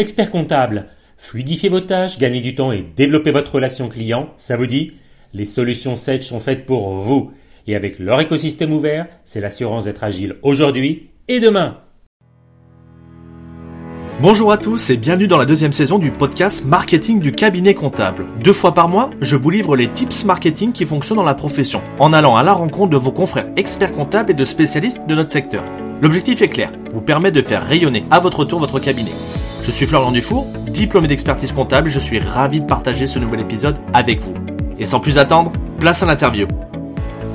Expert comptable, fluidifiez vos tâches, gagnez du temps et développez votre relation client, ça vous dit? Les solutions Sage sont faites pour vous. Et avec leur écosystème ouvert, c'est l'assurance d'être agile aujourd'hui et demain. Bonjour à tous et bienvenue dans la deuxième saison du podcast Marketing du cabinet comptable. Deux fois par mois, je vous livre les tips marketing qui fonctionnent dans la profession, en allant à la rencontre de vos confrères experts comptables et de spécialistes de notre secteur. L'objectif est clair, vous permettre de faire rayonner à votre tour votre cabinet. Je suis Florian Dufour, diplômé d'expertise comptable je suis ravi de partager ce nouvel épisode avec vous. Et sans plus attendre, place à l'interview.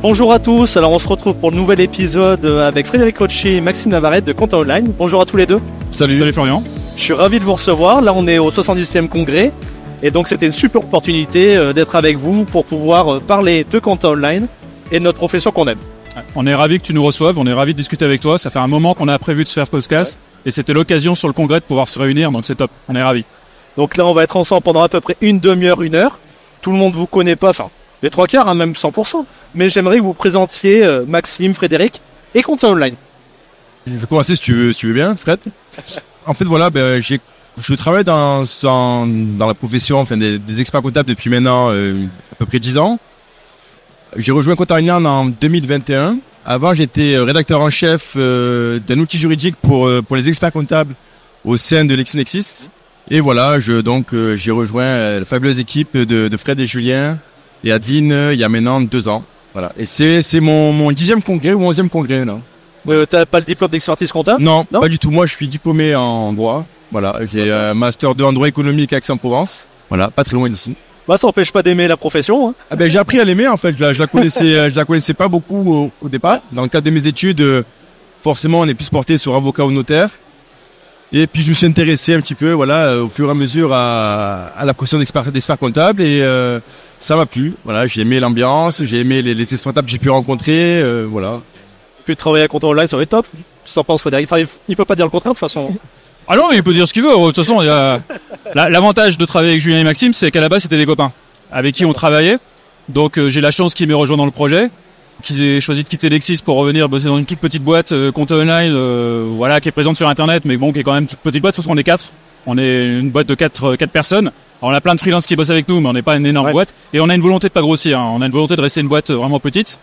Bonjour à tous, alors on se retrouve pour le nouvel épisode avec Frédéric Rocher et Maxime Navarrete de Compta Online. Bonjour à tous les deux. Salut. Salut Florian. Je suis ravi de vous recevoir. Là, on est au 70e congrès. Et donc, c'était une super opportunité euh, d'être avec vous pour pouvoir euh, parler de Compta Online et de notre profession qu'on aime. On est ravi que tu nous reçoives. On est ravi de discuter avec toi. Ça fait un moment qu'on a prévu de se faire podcast. Et c'était l'occasion sur le congrès de pouvoir se réunir. Donc, c'est top. On est ravi. Donc là, on va être ensemble pendant à peu près une demi-heure, une heure. Tout le monde vous connaît pas. Enfin, les trois quarts, hein, même 100%. Mais j'aimerais que vous présentiez euh, Maxime, Frédéric et Compta Online. Je vais commencer si tu veux, si tu veux bien, Fred en fait, voilà, ben, j'ai, je travaille dans, dans, dans, la profession enfin, des, des experts comptables depuis maintenant euh, à peu près 10 ans. J'ai rejoint Online en 2021. Avant, j'étais rédacteur en chef euh, d'un outil juridique pour, euh, pour les experts comptables au sein de LexisNexis. Et voilà, je, donc, j'ai rejoint la fabuleuse équipe de, de Fred et Julien et Adine il y a maintenant deux ans. Voilà. Et c'est, c'est mon, mon dixième congrès ou onzième congrès, là. Tu t'as pas le diplôme d'expertise comptable? Non, pas du tout. Moi, je suis diplômé en droit. Voilà, j'ai un master 2 en droit économique à Aix-en-Provence. Voilà, pas très loin d'ici. Bah, ça n'empêche pas d'aimer la profession. Hein. Ah ben, j'ai appris à l'aimer en fait. Je la, je la connaissais, euh, je la connaissais pas beaucoup au, départ. Dans le cadre de mes études, euh, forcément, on est plus porté sur avocat ou notaire. Et puis je me suis intéressé un petit peu, voilà, euh, au fur et à mesure à, à la profession d'expert, comptable et ça m'a plu. Voilà, j'ai aimé l'ambiance, j'ai aimé les, les experts que j'ai pu rencontrer, voilà puis travailler à compte online, ça aurait top. Tu t'en penses, Frédéric enfin, Il peut pas dire le contraire de toute façon. Ah non, il peut dire ce qu'il veut. De toute façon, l'avantage de travailler avec Julien et Maxime, c'est qu'à la base, c'était des copains avec qui on travaillait. Donc euh, j'ai la chance qu'ils m'aient rejoint dans le projet, qu'ils aient choisi de quitter Lexis pour revenir bosser dans une toute petite boîte, euh, compte online, euh, voilà, qui est présente sur Internet, mais bon, qui est quand même une toute petite boîte, parce qu'on est quatre. On est une boîte de quatre, quatre personnes. Alors, on a plein de freelances qui bossent avec nous, mais on n'est pas une énorme boîte. Et on a une volonté de pas grossir. Hein. On a une volonté de rester une boîte vraiment petite.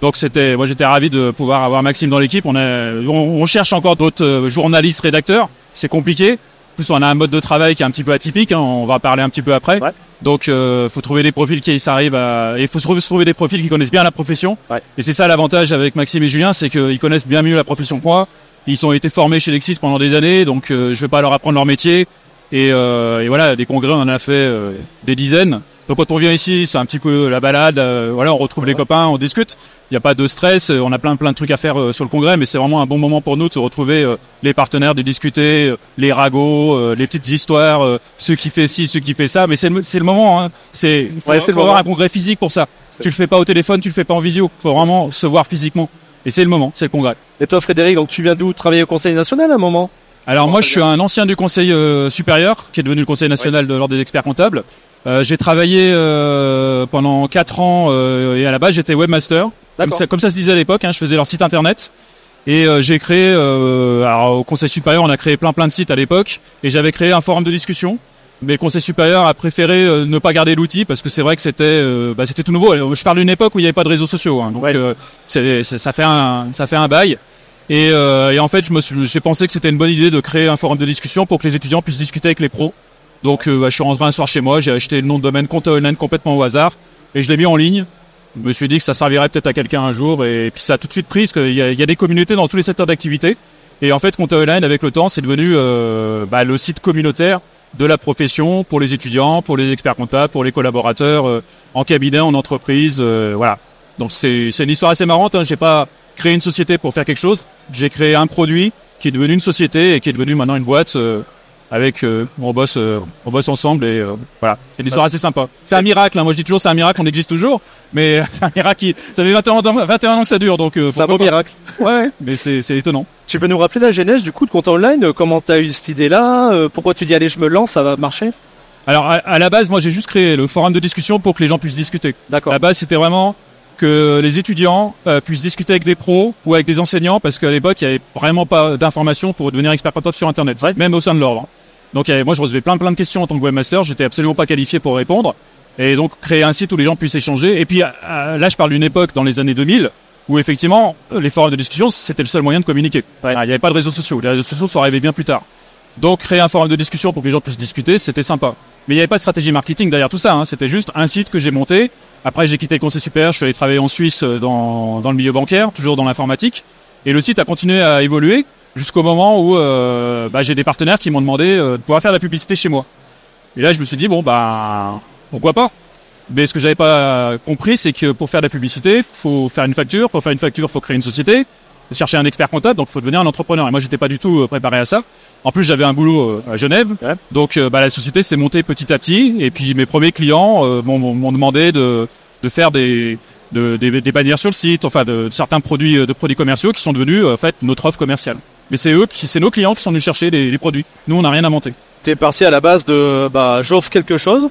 Donc c'était, moi j'étais ravi de pouvoir avoir Maxime dans l'équipe. On, on, cherche encore d'autres euh, journalistes, rédacteurs. C'est compliqué. En plus, on a un mode de travail qui est un petit peu atypique. Hein. on va parler un petit peu après. Donc, euh, faut trouver des profils qui s'arrivent à, il faut se trouver des profils qui connaissent bien la profession. Et c'est ça l'avantage avec Maxime et Julien, c'est qu'ils connaissent bien mieux la profession que moi. Ils ont été formés chez Lexis pendant des années, donc euh, je vais pas leur apprendre leur métier. Et, euh, et voilà, des congrès, on en a fait euh, des dizaines. Donc quand on vient ici, c'est un petit peu la balade. Euh, voilà, on retrouve les copains, on discute. Il n'y a pas de stress. On a plein plein de trucs à faire sur le congrès, mais c'est vraiment un bon moment pour nous de se retrouver les partenaires, de discuter, les ragots, les petites histoires, ceux qui fait ci, ceux qui fait ça. Mais c'est le, le moment. Hein. C'est faut, ouais, faut avoir un congrès physique pour ça. Tu le fais pas au téléphone, tu le fais pas en visio. Faut vraiment se voir physiquement. Et c'est le moment, c'est le congrès. Et toi, Frédéric, donc tu viens d'où? Travailler au Conseil national à un moment? Alors moi, je suis un ancien du Conseil euh, supérieur, qui est devenu le Conseil national de l'ordre des experts comptables. Euh, j'ai travaillé euh, pendant quatre ans et à la base j'étais webmaster, comme ça, comme ça se disait à l'époque. Hein, je faisais leur site internet et j'ai créé. alors au Conseil supérieur, on a créé plein plein de sites à l'époque et j'avais créé un forum de discussion. Mais le Conseil supérieur a préféré ne pas garder l'outil parce que c'est vrai que c'était bah, c'était tout nouveau. Je parle d'une époque où il n'y avait pas de réseaux sociaux, hein, donc ça fait un ça fait un bail. Et, euh, et en fait, j'ai pensé que c'était une bonne idée de créer un forum de discussion pour que les étudiants puissent discuter avec les pros. Donc, euh, bah, je suis rentré un soir chez moi, j'ai acheté le nom de domaine compte online complètement au hasard et je l'ai mis en ligne. Je me suis dit que ça servirait peut-être à quelqu'un un jour et, puis ça a tout de suite pris parce qu'il y, a des communautés dans tous les secteurs d'activité. Et en fait, compte online avec le temps, c'est devenu euh, bah, le site communautaire de la profession pour les étudiants, pour les experts comptables, pour les collaborateurs euh, en cabinet, en entreprise, voilà. Donc c'est une histoire assez marrante. Hein. J'ai pas créé une société pour faire quelque chose. J'ai créé un produit qui est devenu une société et qui est devenu maintenant une boîte avec euh, on bosse euh, on bosse ensemble et voilà. C'est une histoire assez sympa. c'est un miracle hein. moi je dis toujours c'est un miracle on existe toujours mais c'est un miracle qui ça fait 21 ans, 21 ans que ça dure donc c'est un beau miracle. Ouais mais c'est c'est étonnant. Tu peux nous rappeler la genèse du coup de compte online comment tu as eu cette idée là pourquoi tu dis allez je me lance ça va marcher? Alors à, la base moi j'ai juste créé le forum de discussion pour que les gens puissent discuter. D'accord. À la base c'était vraiment que les étudiants euh, puissent discuter avec des pros ou avec des enseignants, parce qu'à l'époque, il n'y avait vraiment pas d'informations pour devenir expert comptable sur Internet, même au sein de l'ordre. Donc moi je recevais plein plein de questions en tant que webmaster, j'étais absolument pas qualifié pour répondre. Et donc créer un site où les gens puissent échanger. Et puis là je parle d'une époque dans les années 2000 où effectivement les forums de discussion c'était le seul moyen de communiquer. Ouais. Alors, Il n'y avait pas de réseaux sociaux, les réseaux sociaux sont arrivés bien plus tard. Donc créer un forum de discussion pour que les gens puissent discuter, c'était sympa. Mais il n'y avait pas de stratégie marketing derrière tout ça, hein. c'était juste un site que j'ai monté. Après j'ai quitté le conseil supérieur, je suis allé travailler en Suisse euh, dans, dans le milieu bancaire, toujours dans l'informatique. Et le site a continué à évoluer jusqu'au moment où euh, bah, j'ai des partenaires qui m'ont demandé euh, de pouvoir faire de la publicité chez moi. Et là je me suis dit bon bah pourquoi pas? Mais ce que j'avais pas compris, c'est que pour faire de la publicité, faut faire une facture. Pour faire une facture, faut créer une société, chercher un expert comptable, donc faut devenir un entrepreneur. Et moi, j'étais pas du tout euh, préparé à ça. En plus, j'avais un boulot euh, à Genève, Ouais. donc euh, bah, la société s'est montée petit à petit. Et puis mes premiers clients euh, m'ont- demandé de, de faire des, de- des, des bannières sur le site, enfin de, de certains produits de produits commerciaux qui sont devenus en fait notre offre commerciale. Mais c'est eux, qui, c'est nos clients qui sont venus chercher les, les produits. Nous, on n'a rien inventé. T'es parti à la base de bah, j'offre quelque chose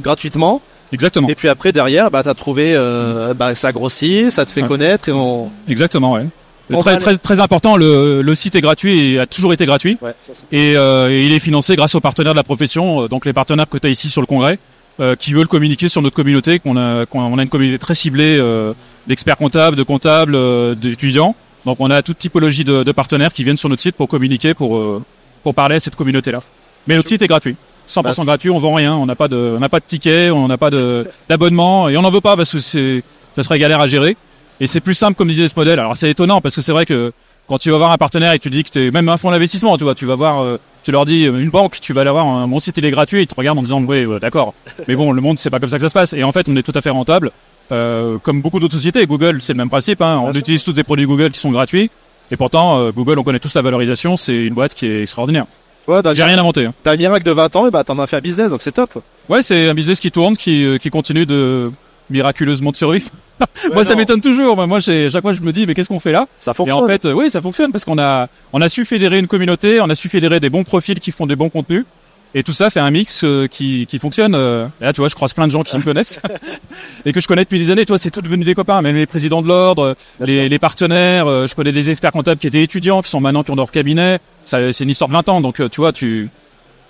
gratuitement Exactement. et puis après derrière bah t'as trouvé euh, bah ça grossit, ça te fait Ouais. connaître et on Exactement, ouais. On très, très, très important, le, le site est gratuit et a toujours été gratuit. ouais, ça, ça. Et, euh, et il est financé grâce aux partenaires de la profession, euh, donc les partenaires que tu as ici sur le congrès, euh, qui veulent communiquer sur notre communauté, qu'on a, qu'on a, on a une communauté très ciblée euh, d'experts comptables, de comptables, euh, d'étudiants. Donc on a toute typologie de, de partenaires qui viennent sur notre site pour communiquer, pour, euh, pour parler à cette communauté-là. Mais notre site est gratuit. 100% gratuit, on vend rien, on n'a pas de, on n'a pas de ticket, on n'a pas de, d'abonnement, et on n'en veut pas parce que c'est, ça serait galère à gérer. Et c'est plus simple comme business model. Alors c'est étonnant parce que c'est vrai que quand tu vas voir un partenaire et que tu dis que tu es même un fonds d'investissement, tu vois, tu vas voir, euh, tu leur dis euh, une banque, tu vas l'avoir, un- mon site il est gratuit, ils te regardent en disant oui, ouais, d'accord. Mais bon, le monde c'est pas comme ça que ça se passe. Et en fait, on est tout à fait rentable, euh, comme beaucoup d'autres sociétés. Google, c'est le même principe. Hein. On utilise tous des produits Google qui sont gratuits. Et pourtant, euh, Google, on connaît tous la valorisation, c'est une boîte qui est extraordinaire. Ouais, J'ai rien inventé. hein. T'as un miracle de 20 ans et bah t'en as fait un business donc c'est top. Ouais, c'est un business qui tourne, qui, euh, qui continue de miraculeusement de survivre. moi, ça m'étonne toujours. Moi, chaque fois, je me dis, mais qu'est-ce qu'on fait là? Ça Et fonctionne. en fait, euh, oui, ça fonctionne parce qu'on a, on a su fédérer une communauté, on a su fédérer des bons profils qui font des bons contenus. Et tout ça fait un mix euh, qui, qui fonctionne. euh. Et là, tu vois, je croise plein de gens qui me connaissent et que je connais depuis des années. Toi, c'est tout devenu des copains, même les présidents de l'ordre, les, les partenaires. euh, je connais des experts comptables qui étaient étudiants, qui sont maintenant qui ont leur cabinet. Ça, c'est une histoire de 20 ans. Donc, euh, tu vois, tu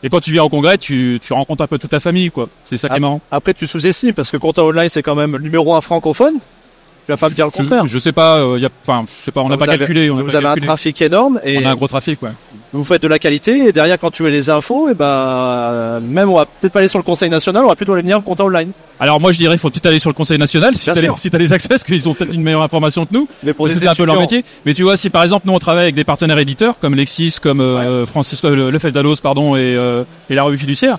et quand tu viens au congrès, tu, tu rencontres un peu toute ta famille, quoi. C'est ça qui est marrant. Après tu sous-estimes parce que Compta Online c'est quand même le numéro un francophone. Tu vas pas me dire le Je- contraire. Je, sais pas, euh, y a, enfin, je sais pas, on n'a pas avez- calculé. On a Vous avez un calculé. trafic énorme et On a un gros trafic, ouais. vous faites de la qualité et derrière quand tu mets les infos et bah même on va peut-être pas aller sur le Conseil national, on va plutôt aller venir au Compta Online. Alors moi je dirais il faut peut-être aller sur le Conseil national si t'as les, si t'as les accès parce qu'ils ont peut-être une meilleure information que nous Mais pour parce que c'est un peu leur métier. Mais tu vois si par exemple nous on travaille avec des partenaires éditeurs comme Lexis, comme euh, Francis euh, Feldalos pardon et, euh, et la revue fiduciaire.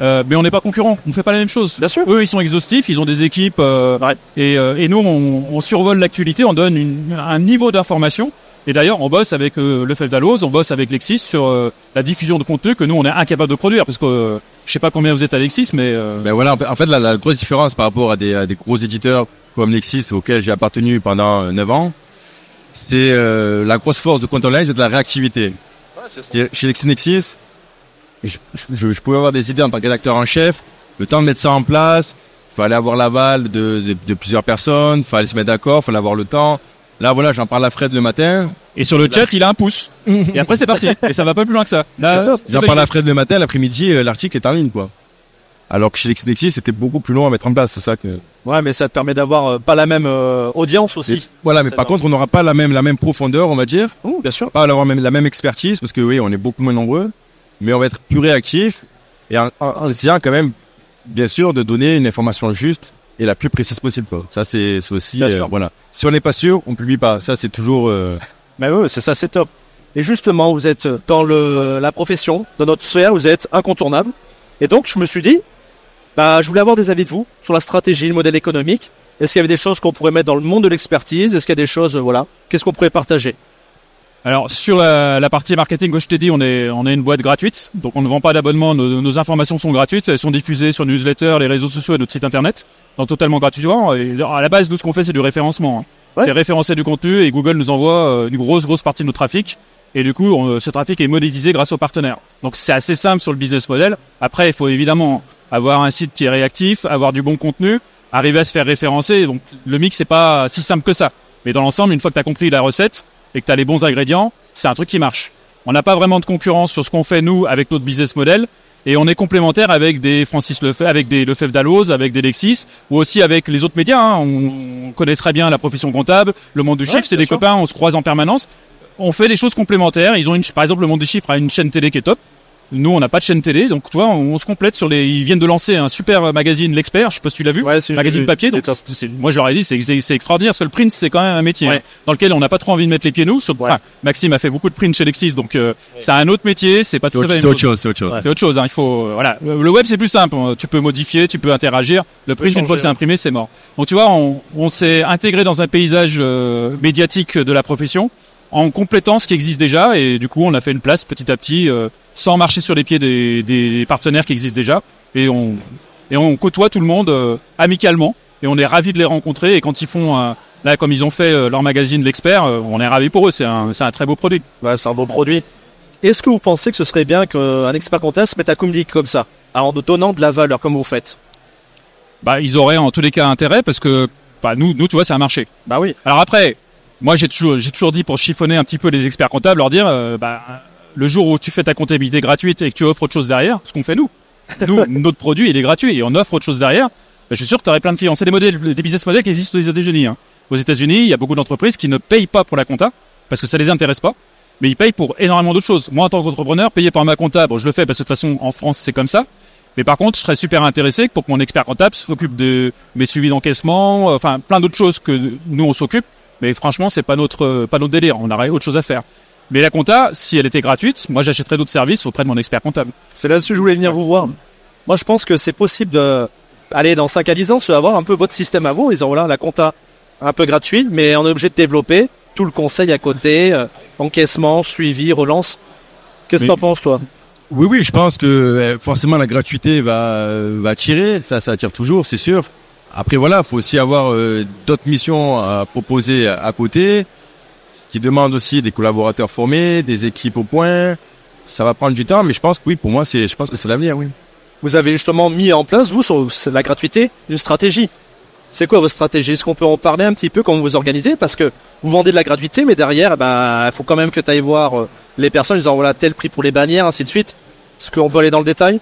Euh, mais on n'est pas concurrents, on ne fait pas la même chose. Bien sûr. Eux, ils sont exhaustifs, ils ont des équipes, euh, Ouais. et, euh, et nous, on, on survole l'actualité, on donne une- un niveau d'information. Et d'ailleurs, on bosse avec euh, le Feldalos, on bosse avec Lexis sur euh, la diffusion de contenu que nous, on est incapable de produire, parce que euh, je sais pas combien vous êtes à Lexis, mais euh, Ben voilà, en fait- la, la grosse différence par rapport à des, à des gros éditeurs comme Lexis, auxquels j'ai appartenu pendant euh, 9 ans, c'est euh, la grosse force de Compte Online, c'est de la réactivité. C'est- Chez LexisNexis, je, je, je pouvais avoir des idées en tant que rédacteur en chef, le temps de mettre ça en place, fallait avoir l'aval de, de, de plusieurs personnes, fallait se mettre d'accord, fallait avoir le temps. Là, voilà, j'en parle à Fred le matin, et sur le chat, il a un pouce. et après, c'est parti. Et ça va pas plus loin que ça. Là, j'en parle à Fred le matin, l'après-midi, euh, l'article est en ligne, quoi. Alors que chez LexisNexis, c'était beaucoup plus long à mettre en place, c'est ça que... Ouais, mais ça te permet d'avoir euh, pas la même euh, audience aussi. Et Voilà, mais par contre, on n'aura pas la même, la même profondeur, on va dire. Ouh, bien sûr. Pas avoir même, la même expertise, parce que oui, on est beaucoup moins nombreux. Mais on va être plus réactif. Et en, essayant quand même, bien sûr, de donner une information juste et la plus précise possible. Quoi. Ça, c'est aussi, euh, voilà. Si on n'est pas sûr, on publie pas. Ça, c'est toujours, euh, Mais oui, c'est ça, c'est top. Et justement, vous êtes dans le, la profession, dans notre sphère, vous êtes incontournable. Et donc, je me suis dit, bah, je voulais avoir des avis de vous sur la stratégie, le modèle économique. Est-ce qu'il y avait des choses qu'on pourrait mettre dans le monde de l'expertise? Est-ce qu'il y a des choses, voilà, qu'est-ce qu'on pourrait partager? Alors sur la, la partie marketing, je t'ai dit, on est on est une boîte gratuite, donc on ne vend pas d'abonnement. Nos, nos informations sont gratuites, elles sont diffusées sur newsletter, les réseaux sociaux et notre site internet, donc totalement gratuitement. Et à la base, nous ce qu'on fait, c'est du référencement. hein. Ouais. C'est référencer du contenu et Google nous envoie euh, une grosse grosse partie de notre trafic. Et du coup, on- ce trafic est monétisé grâce aux partenaires. Donc c'est assez simple sur le business model. Après, il faut évidemment avoir un site qui est réactif, avoir du bon contenu, arriver à se faire référencer. Donc le mix c'est pas si simple que ça. Mais dans l'ensemble, une fois que tu as compris la recette et que tu as les bons ingrédients, c'est un truc qui marche. On n'a pas vraiment de concurrence sur ce qu'on fait nous avec notre business model. Et on est complémentaire avec des Francis Lefebvre, avec des Lefebvre Dalloz, avec des Lexis, ou aussi avec les autres médias. hein. On, on connaît très bien la profession comptable, le monde du Ouais, chiffre, c'est des sûr. copains, on se croise en permanence. On fait des choses complémentaires. Ils ont une, par exemple, le monde des chiffres a une chaîne télé qui est top. Nous, on n'a pas de chaîne télé, donc tu vois, on, on se complète sur les. Ils viennent de lancer un super magazine, l'expert. Je sais pas si tu l'as vu. Ouais, c'est magazine papier. Donc, top. c'est- c'est- moi, je leur ai dit, c'est c'est- c'est extraordinaire parce que le print, c'est quand même un métier Ouais. hein, dans lequel on n'a pas trop envie de mettre les pieds nous. Sur- Ouais. enfin, Maxime a fait beaucoup de print chez Lexis, donc euh, c'est un autre métier. C'est pas tout à autre, autre chose, c'est autre chose. Ouais. c'est autre chose. Hein. Il faut, euh, voilà. Le le web c'est plus simple. hein. Tu peux modifier, tu peux interagir. Le print, une fois que c'est ouais. imprimé, c'est mort. Donc tu vois, on, on s'est intégré dans un paysage euh, médiatique de la profession en complétant ce qui existe déjà et du coup on a fait une place petit à petit euh, sans marcher sur les pieds des, des partenaires qui existent déjà. Et on et on côtoie tout le monde euh, amicalement. Et on est ravi de les rencontrer. Et quand ils font un- là comme ils ont fait euh, leur magazine l'expert euh, on est ravi pour eux. C'est un c'est un très beau produit. Ouais, c'est un beau produit. Est-ce que vous pensez que ce serait bien qu'un expert comptable se mette à communiquer comme ça, en donnant de la valeur comme vous faites? Bah ils auraient en tous les cas intérêt parce que bah, nous nous tu vois c'est un marché. Bah oui. Alors après, moi j'ai toujours, j'ai toujours dit pour chiffonner un petit peu les experts comptables, leur dire, euh, bah, le jour où tu fais ta comptabilité gratuite et que tu offres autre chose derrière, ce qu'on fait nous, nous notre produit il est gratuit et on offre autre chose derrière, bah, je suis sûr que tu aurais plein de clients. C'est des modèles, des business models qui existent aux États-Unis. Hein. Aux États-Unis, il y a beaucoup d'entreprises qui ne payent pas pour la compta parce que ça les intéresse pas. Mais ils payent pour énormément d'autres choses. Moi, en tant qu'entrepreneur, payer par ma compta, bon, je le fais parce que de toute façon, en France, c'est comme ça. Mais par contre, je serais super intéressé pour que mon expert comptable s'occupe de mes suivis d'encaissement, euh, enfin plein d'autres choses que nous on s'occupe. Mais franchement, c'est pas notre pas notre délire. On aurait autre chose à faire. Mais la compta, si elle était gratuite, moi j'achèterais d'autres services auprès de mon expert comptable. C'est là-dessus que je voulais venir vous voir. Moi, je pense que c'est possible de aller dans 5 à 10 ans, se avoir un peu votre système à vous, en disant voilà, la compta un peu gratuite, mais on est obligé de développer tout le conseil à côté, euh, encaissement, suivi, relance. Qu'est-ce que Mais- t'en penses, toi? Oui, oui, je pense que euh, forcément la gratuité va va attirer, ça, ça attire toujours, c'est sûr. Après voilà, faut aussi avoir euh, d'autres missions à proposer à, côté, ce qui demande aussi des collaborateurs formés, des équipes au point. Ça va prendre du temps, mais je pense que oui, pour moi, c'est, l'avenir, oui. Vous avez justement mis en place, vous, sur la gratuité, une stratégie. C'est quoi votre stratégie? Est-ce qu'on peut en parler un petit peu comment vous vous organisez? Parce que vous vendez de la gratuité, mais derrière, il bah, faut quand même que tu ailles voir euh, les personnes en disant voilà, tel prix pour les bannières, ainsi de suite. Est-ce qu'on peut aller dans le détail?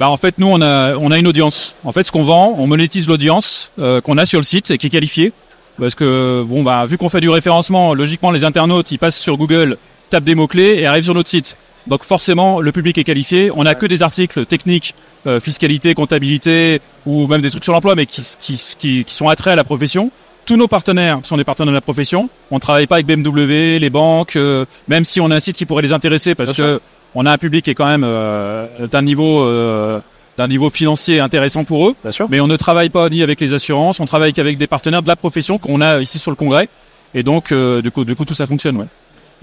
Bah en fait nous on a on a une audience. En fait ce qu'on vend, on monétise l'audience euh, qu'on a sur le site et qui est qualifiée. Parce que bon bah vu qu'on fait du référencement, logiquement les internautes ils passent sur Google, tapent des mots clés et arrivent sur notre site. Donc forcément le public est qualifié. On a que des articles techniques, euh, fiscalité, comptabilité ou même des trucs sur l'emploi, mais qui, qui, qui, qui sont attraits à la profession. Tous nos partenaires sont des partenaires de la profession. On travaille pas avec BMW, les banques, euh, même si on a un site qui pourrait les intéresser parce Bien que on a un public qui est quand même euh, d'un niveau euh, d'un niveau financier intéressant pour eux. Bien sûr. Mais on ne travaille pas ni avec les assurances, on travaille qu'avec des partenaires de la profession qu'on a ici sur le congrès. Et donc, euh, du coup, du coup, tout ça fonctionne, ouais.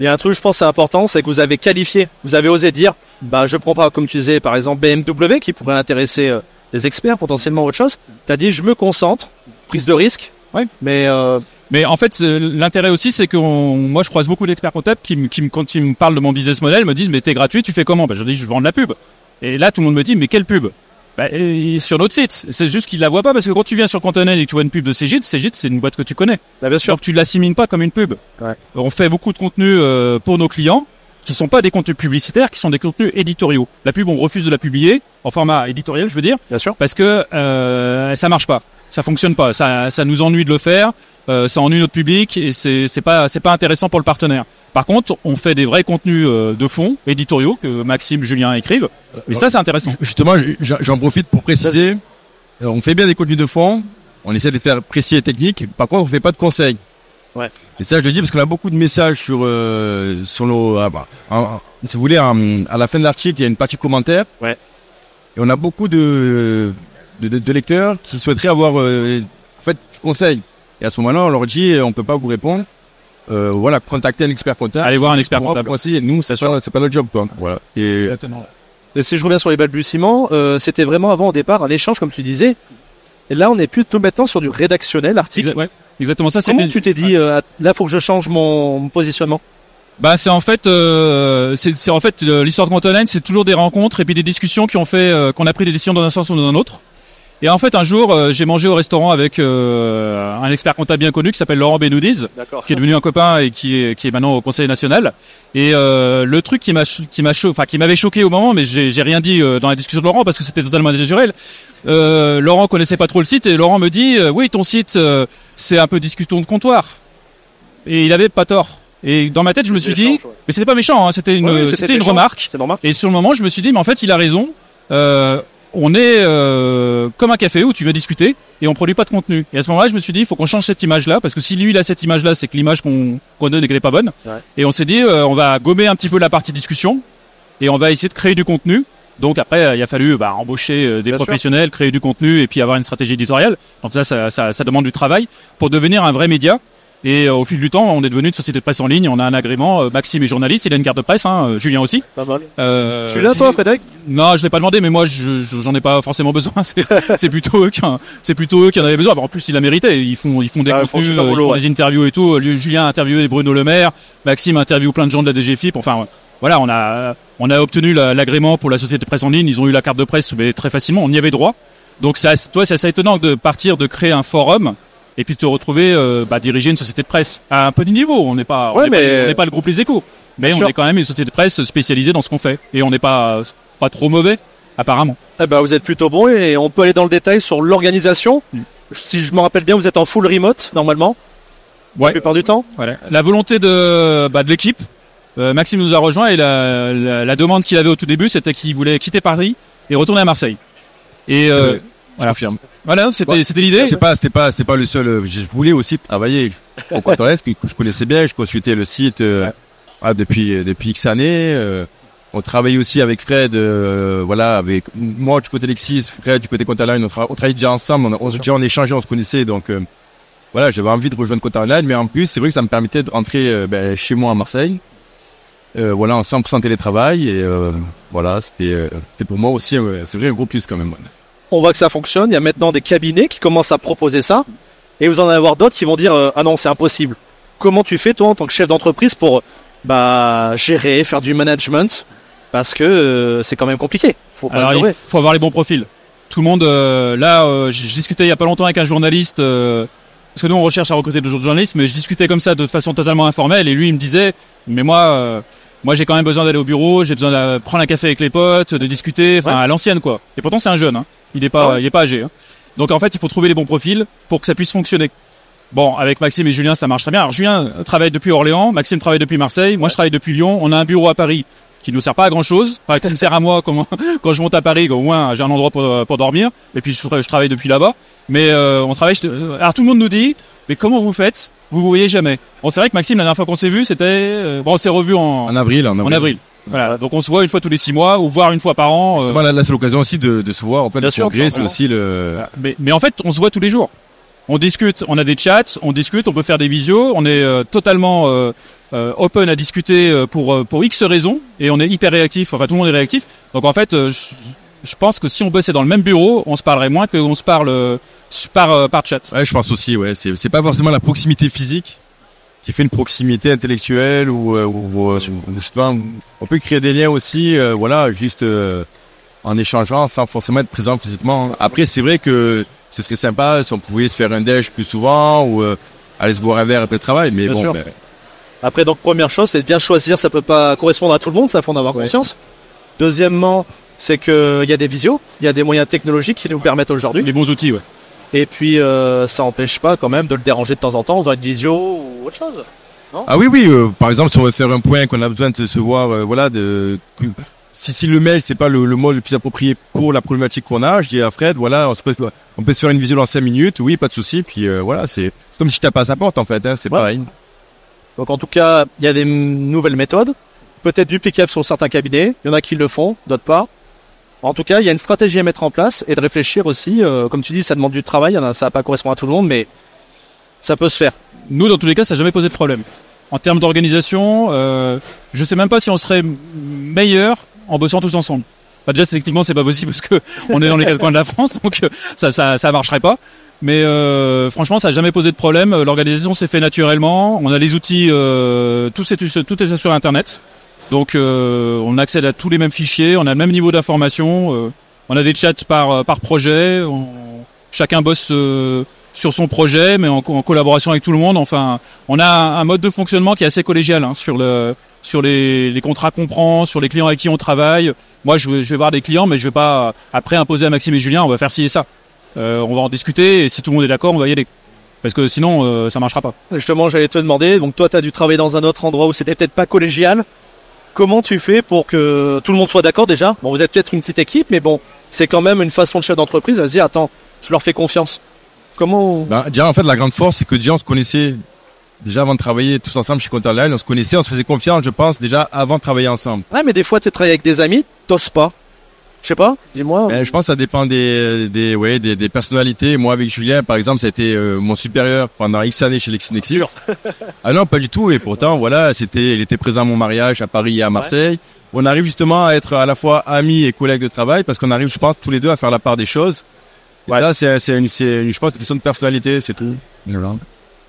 Il y a un truc, je pense, c'est important, c'est que vous avez qualifié, vous avez osé dire, bah, je prends pas, comme tu disais, par exemple, BMW, qui pourrait intéresser euh, des experts, potentiellement autre chose. Tu as dit, je me concentre, prise de risque. Ouais. Mais, euh, Mais en fait, euh, l'intérêt aussi, c'est que on- moi, je croise beaucoup d'experts comptables qui, me- qui quand ils me parlent de mon business model, me disent, mais t'es gratuit, tu fais comment? Bah, Je dis, je vends de la pub. Et là, tout le monde me dit, mais quelle pub? Bah, et- sur notre site. C'est juste qu'ils la voient pas parce que quand tu viens sur Contenel et que tu vois une pub de Cégide, Cégide, c'est une boîte que tu connais. bah, bien sûr. Donc tu l'assimiles pas comme une pub. Ouais. On fait beaucoup de contenus euh, pour nos clients qui sont pas des contenus publicitaires, qui sont des contenus éditoriaux. La pub, on refuse de la publier en format éditorial, je veux dire, Bien sûr. parce que euh, ça marche pas, ça fonctionne pas, ça, ça nous ennuie de le faire, euh, ça ennuie notre public et c'est c'est pas c'est pas intéressant pour le partenaire. Par contre, on fait des vrais contenus euh, de fond éditoriaux que Maxime, Julien écrivent, et ça c'est intéressant. Justement, j'en profite pour préciser, euh, on fait bien des contenus de fond, on essaie de les faire précis et techniques, par contre on fait pas de conseils. Ouais. Et ça je le dis parce qu'on a beaucoup de messages sur, euh, sur nos... ah bah, en- si vous voulez, en- à la fin de l'article, il y a une partie commentaire. Ouais. Et on a beaucoup de, de, de- de lecteurs qui souhaiteraient avoir euh, en fait, du conseil. Et à ce moment-là, on leur dit, euh, on peut pas vous répondre. Euh, voilà, contactez un expert comptable. Allez voir un expert comptable. Nous, c'est pas, c'est pas notre job, quoi. Voilà. Et Et si je reviens sur les balbutiements, euh, c'était vraiment avant au départ un échange, comme tu disais. Et là, on est plutôt maintenant sur du rédactionnel, article. Ouais, exactement ça. Comment c'était- tu t'es dit, euh, là, faut que je change mon, mon positionnement? Bah c'est en fait euh, c'est c'est en fait euh, l'histoire de Grand Online, c'est toujours des rencontres et puis des discussions qui ont fait euh, qu'on a pris des décisions dans un sens ou dans un autre. Et en fait, un jour, euh, j'ai mangé au restaurant avec euh, un expert comptable bien connu qui s'appelle Laurent Benoudiz, qui est devenu un copain et qui est, qui est maintenant au Conseil national. Et euh, le truc qui m'a qui m'a enfin qui m'avait choqué au moment, mais j'ai j'ai rien dit euh, dans la discussion de Laurent parce que c'était totalement naturel. Euh, Laurent connaissait pas trop le site et Laurent me dit euh, oui ton site euh, c'est un peu discussion de comptoir. Et il avait pas tort. Et dans ma tête je me suis dit, ouais. mais c'était pas méchant, hein, c'était une Ouais, c'était c'était une remarque. Et sur le moment, je me suis dit, mais en fait, il a raison. Euh, on est euh, comme un café où tu veux discuter et on produit pas de contenu. Et à ce moment-là, je me suis dit, il faut qu'on change cette image-là parce que si lui il a cette image-là, c'est que l'image qu'on qu'on donne et qu'elle est pas bonne. Ouais. Et on s'est dit, euh, on va gommer un petit peu la partie discussion et on va essayer de créer du contenu. Donc après, il a fallu bah, embaucher euh, des Bien sûr. professionnels, créer du contenu et puis avoir une stratégie éditoriale. Donc ça, ça, ça, ça demande du travail pour devenir un vrai média. Et euh, au fil du temps, on est devenu une société de presse en ligne. On a un agrément. Euh, Maxime est journaliste, il a une carte de presse. Hein, euh, Julien aussi. Pas mal. Euh, tu l'as toi, Frédéric? Non, je l'ai pas demandé, mais moi, je, je- j'en ai pas forcément besoin. C'est, c'est plutôt eux qui, en- c'est plutôt eux qui en avaient besoin. Bon, en plus, ils la méritaient. Ils font, ils font des Ah, contenus, ils font ouais. des interviews et tout. Julien a interviewé Bruno Le Maire, Maxime a interviewé plein de gens de la DGFIP. Enfin, voilà, on a, on a obtenu la- l'agrément pour la société de presse en ligne. Ils ont eu la carte de presse, mais très facilement. On y avait droit. Donc, assez- toi, c'est assez étonnant de partir, de créer un forum. Et puis te retrouver euh, bah, diriger une société de presse à un petit niveau. On n'est pas, on Ouais, n'est pas- mais- on pas le groupe Les Échos, mais Bien on sûr. est quand même une société de presse spécialisée dans ce qu'on fait. Et on n'est pas, pas trop mauvais, apparemment. Eh ben, vous êtes plutôt bon et on peut aller dans le détail sur l'organisation. Mm. Si je me rappelle bien, vous êtes en full remote normalement. Ouais. La plupart du temps. Voilà. La volonté de, bah, de l'équipe. euh, Maxime nous a rejoint et la, la, la demande qu'il avait au tout début, c'était qu'il voulait quitter Paris et retourner à Marseille. Et euh, vrai, je voilà. confirme. voilà, c'était Ouais. c'était l'idée. C'est pas, c'était pas, c'était pas le seul. euh, Je voulais aussi travailler au Internet, que je connaissais bien. Je consultais le site euh, ah, depuis euh, depuis X années. euh, on travaillait aussi avec Fred, euh, voilà, avec moi du côté Lexis, Fred du côté Contaline. On, tra- on travaillait déjà ensemble. On, on, déjà on échangeait, on se connaissait. Donc euh, voilà, j'avais envie de rejoindre Contaline, mais en plus c'est vrai que ça me permettait de rentrer euh, ben, chez moi à Marseille. Euh, voilà, en 100% télétravail et euh, voilà, c'était euh, c'était pour moi aussi, euh, c'est vrai un gros plus quand même. On voit que ça fonctionne. Il y a maintenant des cabinets qui commencent à proposer ça. Et vous en allez avoir d'autres qui vont dire euh, Ah non, c'est impossible. Comment tu fais, toi, en tant que chef d'entreprise, pour bah, gérer, faire du management? Parce que euh, c'est quand même compliqué. Faut pas Alors il faut avoir les bons profils. Tout le monde, euh, là, je discutais il y a pas longtemps avec un journaliste, parce que nous on recherche à recruter d'autres journalistes, mais je discutais comme ça de façon totalement informelle, et lui il me disait, mais moi, moi j'ai quand même besoin d'aller au bureau, j'ai besoin de prendre un café avec les potes, de discuter, enfin à l'ancienne quoi. Et pourtant c'est un jeune, hein. il est pas, Ah ouais. il est pas âgé. hein. Donc en fait il faut trouver les bons profils pour que ça puisse fonctionner. Bon, avec Maxime et Julien, ça marche très bien. Alors Julien travaille depuis Orléans, Maxime travaille depuis Marseille, moi je travaille depuis Lyon. On a un bureau à Paris qui nous sert pas à grand chose, enfin qui me sert à moi quand, quand je monte à Paris, au moins j'ai un endroit pour, pour dormir. Et puis je, tra- je travaille depuis là-bas. Mais euh, on travaille. je- Alors tout le monde nous dit, mais comment vous faites Vous vous voyez jamais. Bon, c'est vrai que Maxime, la dernière fois qu'on s'est vu, c'était euh, bon, on s'est revu en, En avril, en avril. en avril. Voilà, donc on se voit une fois tous les six mois ou voire une fois par an. euh, là, là, c'est l'occasion aussi de, de se voir en plein Bien congrès, c'est aussi le. mais, mais en fait, on se voit tous les jours. On discute, on a des chats, on discute, on peut faire des visios, on est euh, totalement euh, euh, open à discuter euh, pour pour X raisons et on est hyper réactif. Enfin, tout le monde est réactif. Donc en fait, euh, je, je pense que si on bossait dans le même bureau, on se parlerait moins qu'on se parle euh, par euh, par chat. Ouais, je pense aussi, ouais. C'est, c'est pas forcément la proximité physique qui fait une proximité intellectuelle ou, euh, ou, euh, ou justement, on peut créer des liens aussi, euh, voilà, juste euh, en échangeant sans forcément être présent physiquement. Après, c'est vrai que ce serait sympa si on pouvait se faire un déj plus souvent ou euh, aller se boire un verre après le travail, mais Bien bon, sûr. ben, Après, donc, première chose, c'est de bien choisir. Ça peut pas correspondre à tout le monde, ça faut en avoir conscience. Deuxièmement, c'est qu'il y a des visios, il y a des moyens technologiques qui nous permettent aujourd'hui. Les bons outils, ouais. Et puis, euh, ça empêche pas quand même de le déranger de temps en temps en faisant une visio ou autre chose. Ah oui, oui. euh, par exemple, si on veut faire un point, qu'on a besoin de se voir, euh, voilà, de que- si, si le mail c'est pas le, le mot le plus approprié pour la problématique qu'on a, je dis à Fred, voilà, on, se peut, on peut se faire une visio dans 5 minutes, oui, pas de souci. Puis euh, voilà, c'est comme si je tape à sa porte en fait, hein, c'est Ouais. pareil. Donc, en tout cas, il y a des nouvelles méthodes, peut-être duplicables sur certains cabinets. Il y en a qui le font, d'autres pas. En tout cas, il y a une stratégie à mettre en place et de réfléchir aussi. euh, comme tu dis, ça demande du travail. a- Ça va pas correspondre à tout le monde, mais ça peut se faire. Nous, dans tous les cas, ça n'a jamais posé de problème. En termes d'organisation, euh, je sais même pas si on serait meilleur en bossant tous ensemble. Enfin, déjà, c'est- techniquement, c'est pas possible parce que on est dans les quatre coins de la France, donc euh, ça, ça, ça marcherait pas. Mais euh, franchement, ça n'a jamais posé de problème. L'organisation s'est fait naturellement. On a les outils, euh, tout est sur Internet. Donc, euh, on accède à tous les mêmes fichiers, on a le même niveau d'information. euh, on a des chats par euh, par projet. chacun bosse sur son projet, mais en, co- en collaboration avec tout le monde. Enfin, on a un, mode de fonctionnement qui est assez collégial hein, sur le sur les, contrats qu'on prend, sur les clients avec qui on travaille. Moi, je vais, voir des clients, mais je vais pas après imposer à Maxime et Julien, on va faire ci et ça. On va en discuter et si tout le monde est d'accord, on va y aller. Parce que sinon, euh, ça marchera pas. Justement, j'allais te demander, donc toi, tu as dû travailler dans un autre endroit où c'était peut-être pas collégial. Comment tu fais pour que tout le monde soit d'accord déjà? Bon, vous êtes peut-être une petite équipe, mais bon, c'est quand même une façon de chef d'entreprise à se dire, attends, je leur fais confiance. Comment Ben, déjà, en fait, la grande force, c'est que déjà, on se connaissait déjà avant de travailler tous ensemble chez Contaline. On se connaissait, on se faisait confiance, je pense, déjà avant de travailler ensemble. Ouais, mais des fois, tu travailles avec des amis, t'oses pas. Je sais pas, dis-moi. Ben, je pense que ça dépend des, des, ouais, des, des personnalités. Moi, avec Julien, par exemple, ça a été euh, mon supérieur pendant X années chez LexisNexis. ah non, pas du tout. Et pourtant, voilà, c'était, il était présent à mon mariage à Paris et à Marseille. On arrive justement à être à la fois amis et collègues de travail parce qu'on arrive, je pense, tous les deux à faire la part des choses. Et Ouais. ça, c'est, c'est une, c'est une, je pense, une question de personnalité, c'est tout.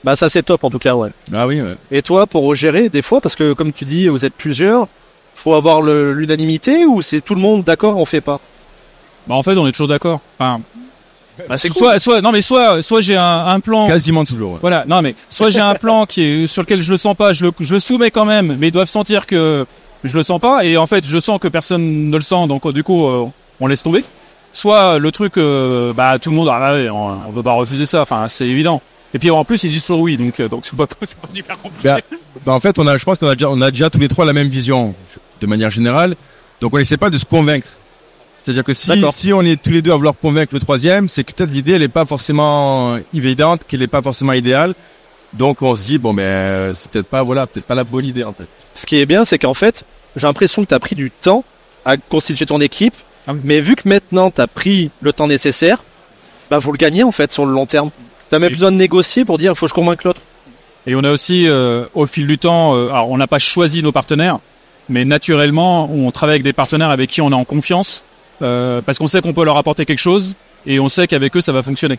Bah, ça, c'est top en tout cas, ouais. Ah oui, ouais. Et toi, pour gérer des fois, parce que comme tu dis, vous êtes plusieurs, faut avoir le- l'unanimité ou c'est tout le monde d'accord, on fait pas? Bah en fait, on est toujours d'accord. Enfin, bah, C'est soit, soit, non mais soit, soit j'ai un, un plan. Quasiment toujours. ouais. Voilà, non mais soit j'ai un plan qui est sur lequel je le sens pas, je le, je le soumets quand même, mais ils doivent sentir que je le sens pas et en fait je sens que personne ne le sent, donc euh, du coup euh, on laisse tomber. Soit le truc, euh, bah tout le monde, ah ouais, on, on peut pas refuser ça, enfin c'est évident. Et puis en plus ils disent toujours oui, donc euh, donc c'est pas, c'est pas super compliqué. Ben, ben, en fait, on a, je pense qu'on a déjà, on a déjà tous les trois la même vision, de manière générale. Donc, on n'essaie pas de se convaincre. C'est-à-dire que si, on est tous les deux à vouloir convaincre le troisième, c'est que peut-être l'idée, elle n'est pas forcément évidente, qu'elle n'est pas forcément idéale. Donc, on se dit, bon, ben, euh, c'est peut-être pas, voilà, peut-être pas la bonne idée, en fait. Ce qui est bien, c'est qu'en fait, j'ai l'impression que tu as pris du temps à constituer ton équipe, Ah oui. mais vu que maintenant tu as pris le temps nécessaire, bah vous le gagnez en fait sur le long terme. Tu même Oui. besoin de négocier pour dire il faut que je convainque l'autre. Et on a aussi, euh, au fil du temps, euh, alors on n'a pas choisi nos partenaires, mais naturellement, on travaille avec des partenaires avec qui on est en confiance, euh, parce qu'on sait qu'on peut leur apporter quelque chose, et on sait qu'avec eux, ça va fonctionner.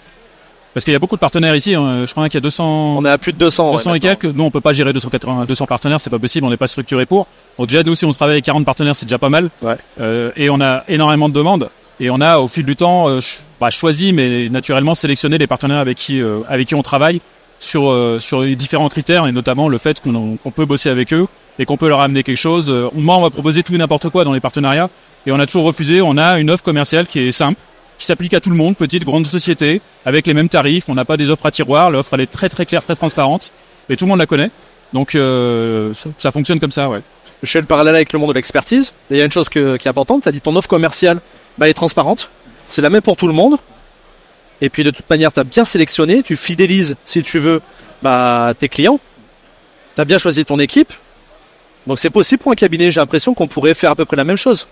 Parce qu'il y a beaucoup de partenaires ici, hein, je crois qu'il y a 200, On est à plus de 200. ouais, 200 et quelques. Nous, on peut pas gérer 280, 200 partenaires, c'est pas possible, on n'est pas structuré pour. Donc déjà, nous, si on travaille avec 40 partenaires, c'est déjà pas mal. Ouais. Euh, et on a énormément de demandes. Et on a, au fil du temps, euh, ch- bah, choisi, mais naturellement sélectionné les partenaires avec qui, euh, avec qui on travaille sur, euh, sur les différents critères, et notamment le fait qu'on peut bosser avec eux et qu'on peut leur amener quelque chose. Euh, moi, on va proposer tout et n'importe quoi dans les partenariats, et on a toujours refusé. On a une offre commerciale qui est simple, qui s'applique à tout le monde, petite, grande société, avec les mêmes tarifs. On n'a pas des offres à tiroir. L'offre, elle est très très claire, très transparente, et tout le monde la connaît. Donc euh, ça, fonctionne comme ça, ouais. Je fais le parallèle avec le monde de l'expertise. Il y a une chose qui est importante, tu as dit ton offre commerciale, bah, elle est transparente. C'est la même pour tout le monde. Et puis de toute manière, tu as bien sélectionné, tu fidélises, si tu veux, bah, tes clients. Tu as bien choisi ton équipe. Donc c'est possible pour un cabinet, j'ai l'impression qu'on pourrait faire à peu près la même chose.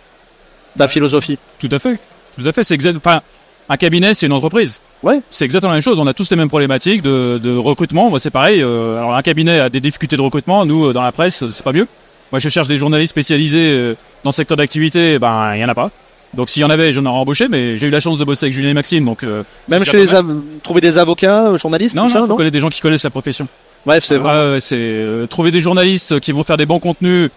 Ta philosophie. Tout à fait. Tout à fait. C'est exact. Enfin, un cabinet, c'est une entreprise. Ouais. C'est exactement la même chose. On a tous les mêmes problématiques de, de recrutement. Moi, c'est pareil. Euh, alors, un cabinet a des difficultés de recrutement. Nous, euh, dans la presse, c'est pas mieux. Moi, je cherche des journalistes spécialisés euh, dans ce secteur d'activité. Ben, il y en a pas. Donc, s'il y en avait, j'en aurais embauché. Mais j'ai eu la chance de bosser avec Julien et Maxime. Donc, euh, Même chez les av- trouver des avocats, euh, journalistes, non, tout non, ça, faut connaître des gens qui connaissent la profession. Bref, c'est vrai. Ouais, c'est euh, trouver des journalistes qui vont faire des bons contenus.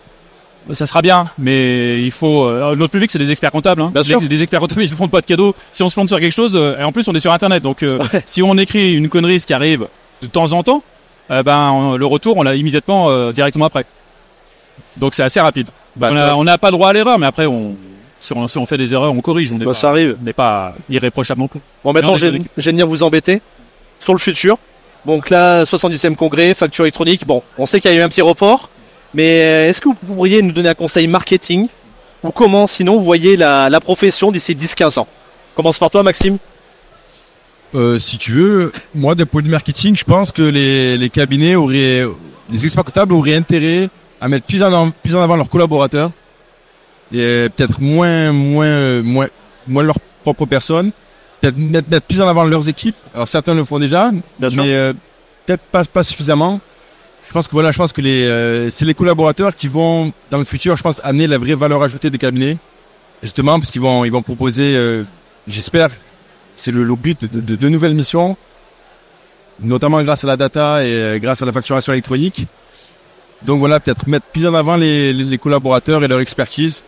Ça sera bien, mais il faut. euh, notre public, c'est des experts comptables. Hein. Bien Des- sûr. Des, experts comptables, ils ne font pas de cadeaux. Si on se plante sur quelque chose, euh, et en plus, on est sur Internet, donc euh, si on écrit une connerie, ce qui arrive de temps en temps, euh, ben on- le retour, on l'a immédiatement euh, directement après. Donc c'est assez rapide. Bah, on n'a pas droit à l'erreur, mais après, on, si, on, si on fait des erreurs, on corrige. On n'est bah, pas, ça arrive. on n'est pas irréprochable non plus. Bon, maintenant, vais venir vous embêter sur le futur. Donc là, 70e congrès, facture électronique. Bon, on sait qu'il y a eu un petit report, mais euh, est-ce que vous pourriez nous donner un conseil marketing ou comment, sinon, vous voyez la, la profession d'ici 10-15 ans? Commence par toi, Maxime. Euh, si tu veux, moi, d'un point de vue marketing, je pense que les, les cabinets auraient, les experts comptables auraient intérêt à mettre plus en, avant- plus en avant leurs collaborateurs peut-être moins, moins, euh, moins, moins leur propre personne, peut-être mettre, mettre plus en avant leurs équipes. Alors certains le font déjà, Bien mais euh, peut-être pas, pas suffisamment. Je pense que voilà, je pense que les, euh, c'est les collaborateurs qui vont dans le futur, je pense, amener la vraie valeur ajoutée des cabinets, justement parce qu'ils vont, ils vont proposer, euh, j'espère, c'est le, le but de, de, de nouvelles missions, notamment grâce à la data et euh, grâce à la facturation électronique. Donc voilà, peut-être mettre plus en avant les, les, les collaborateurs et leur expertise.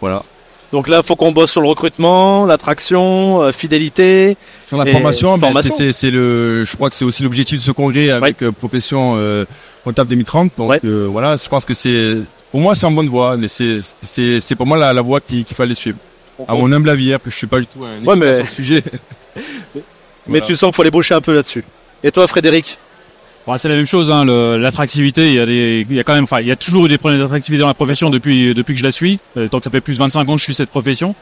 Voilà. Donc là, faut qu'on bosse sur le recrutement, l'attraction, euh, fidélité. Sur la formation, ben, formation. c'est- le, je crois que c'est aussi l'objectif de ce congrès avec euh, profession euh, comptable 2030. Donc Ouais. euh, voilà, je pense que c'est, pour moi, c'est en bonne voie. Mais c'est, pour moi la, la voie qu'il fallait suivre. À mon humble avis, après, je suis pas du tout un expert Ouais, mais- sur le sujet. Mais Voilà. tu sens qu'il faut les boucher un peu là-dessus. Et toi, Frédéric? Bon, c'est la même chose, hein, l'attractivité. Il y a des, il y a quand même, enfin, il y a toujours eu des problèmes d'attractivité dans la profession depuis depuis que je la suis. Euh, tant que ça fait plus de 25 ans que je suis cette profession.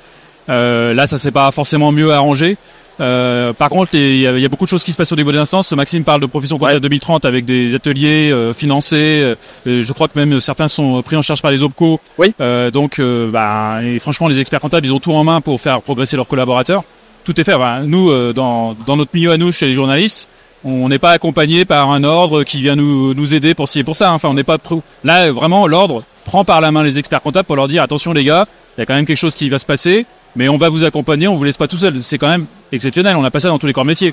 Euh, là, ça s'est pas forcément mieux arrangé. Euh, par contre, il y, a, il y a beaucoup de choses qui se passent au niveau des instances. Maxime parle de profession comptable 2030 avec des ateliers euh, financés. euh, je crois que même certains sont pris en charge par les OPCO. Oui. Euh, donc, euh, bah, et franchement, les experts comptables, ils ont tout en main pour faire progresser leurs collaborateurs. Tout est fait. Nous, euh, dans, dans notre milieu à nous, chez les journalistes, on n'est pas accompagné par un ordre qui vient nous, nous aider pour ci et pour ça. hein. Enfin, on n'est pas là vraiment l'ordre prend par la main les experts comptables pour leur dire attention les gars, il y a quand même quelque chose qui va se passer, mais on va vous accompagner, on vous laisse pas tout seul. C'est quand même exceptionnel. On n'a pas ça dans tous les corps de métier.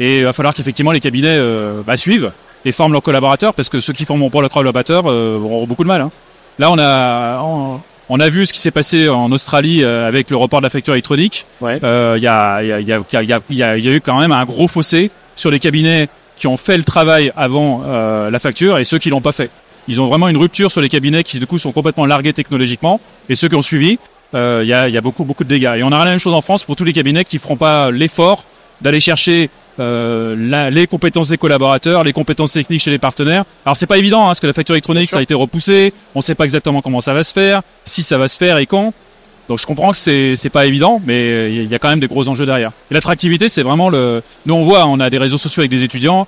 Et il va falloir qu'effectivement les cabinets euh, bah, suivent et forment leurs collaborateurs parce que ceux qui forment pour leurs collaborateurs euh, auront beaucoup de mal. hein. Là, on a on a vu ce qui s'est passé en Australie euh, avec le report de la facture électronique. Ouais. Euh, Il y, a, il y, a, il y, a, il y, a, il il eu quand même un gros fossé sur les cabinets qui ont fait le travail avant euh, la facture et ceux qui l'ont pas fait. Ils ont vraiment une rupture sur les cabinets qui du coup sont complètement largués technologiquement et ceux qui ont suivi, euh, il y, a, il y a beaucoup beaucoup de dégâts. Et on aura la même chose en France pour tous les cabinets qui feront pas l'effort d'aller chercher euh, la, les compétences des collaborateurs, les compétences techniques chez les partenaires. Alors c'est pas évident hein, parce que la facture électronique ça a été repoussé, on sait pas exactement comment ça va se faire, si ça va se faire et quand. Donc je comprends que c'est c'est pas évident, mais il y a quand même des gros enjeux derrière. Et l'attractivité, c'est vraiment le. Nous on voit, on a des réseaux sociaux avec des étudiants,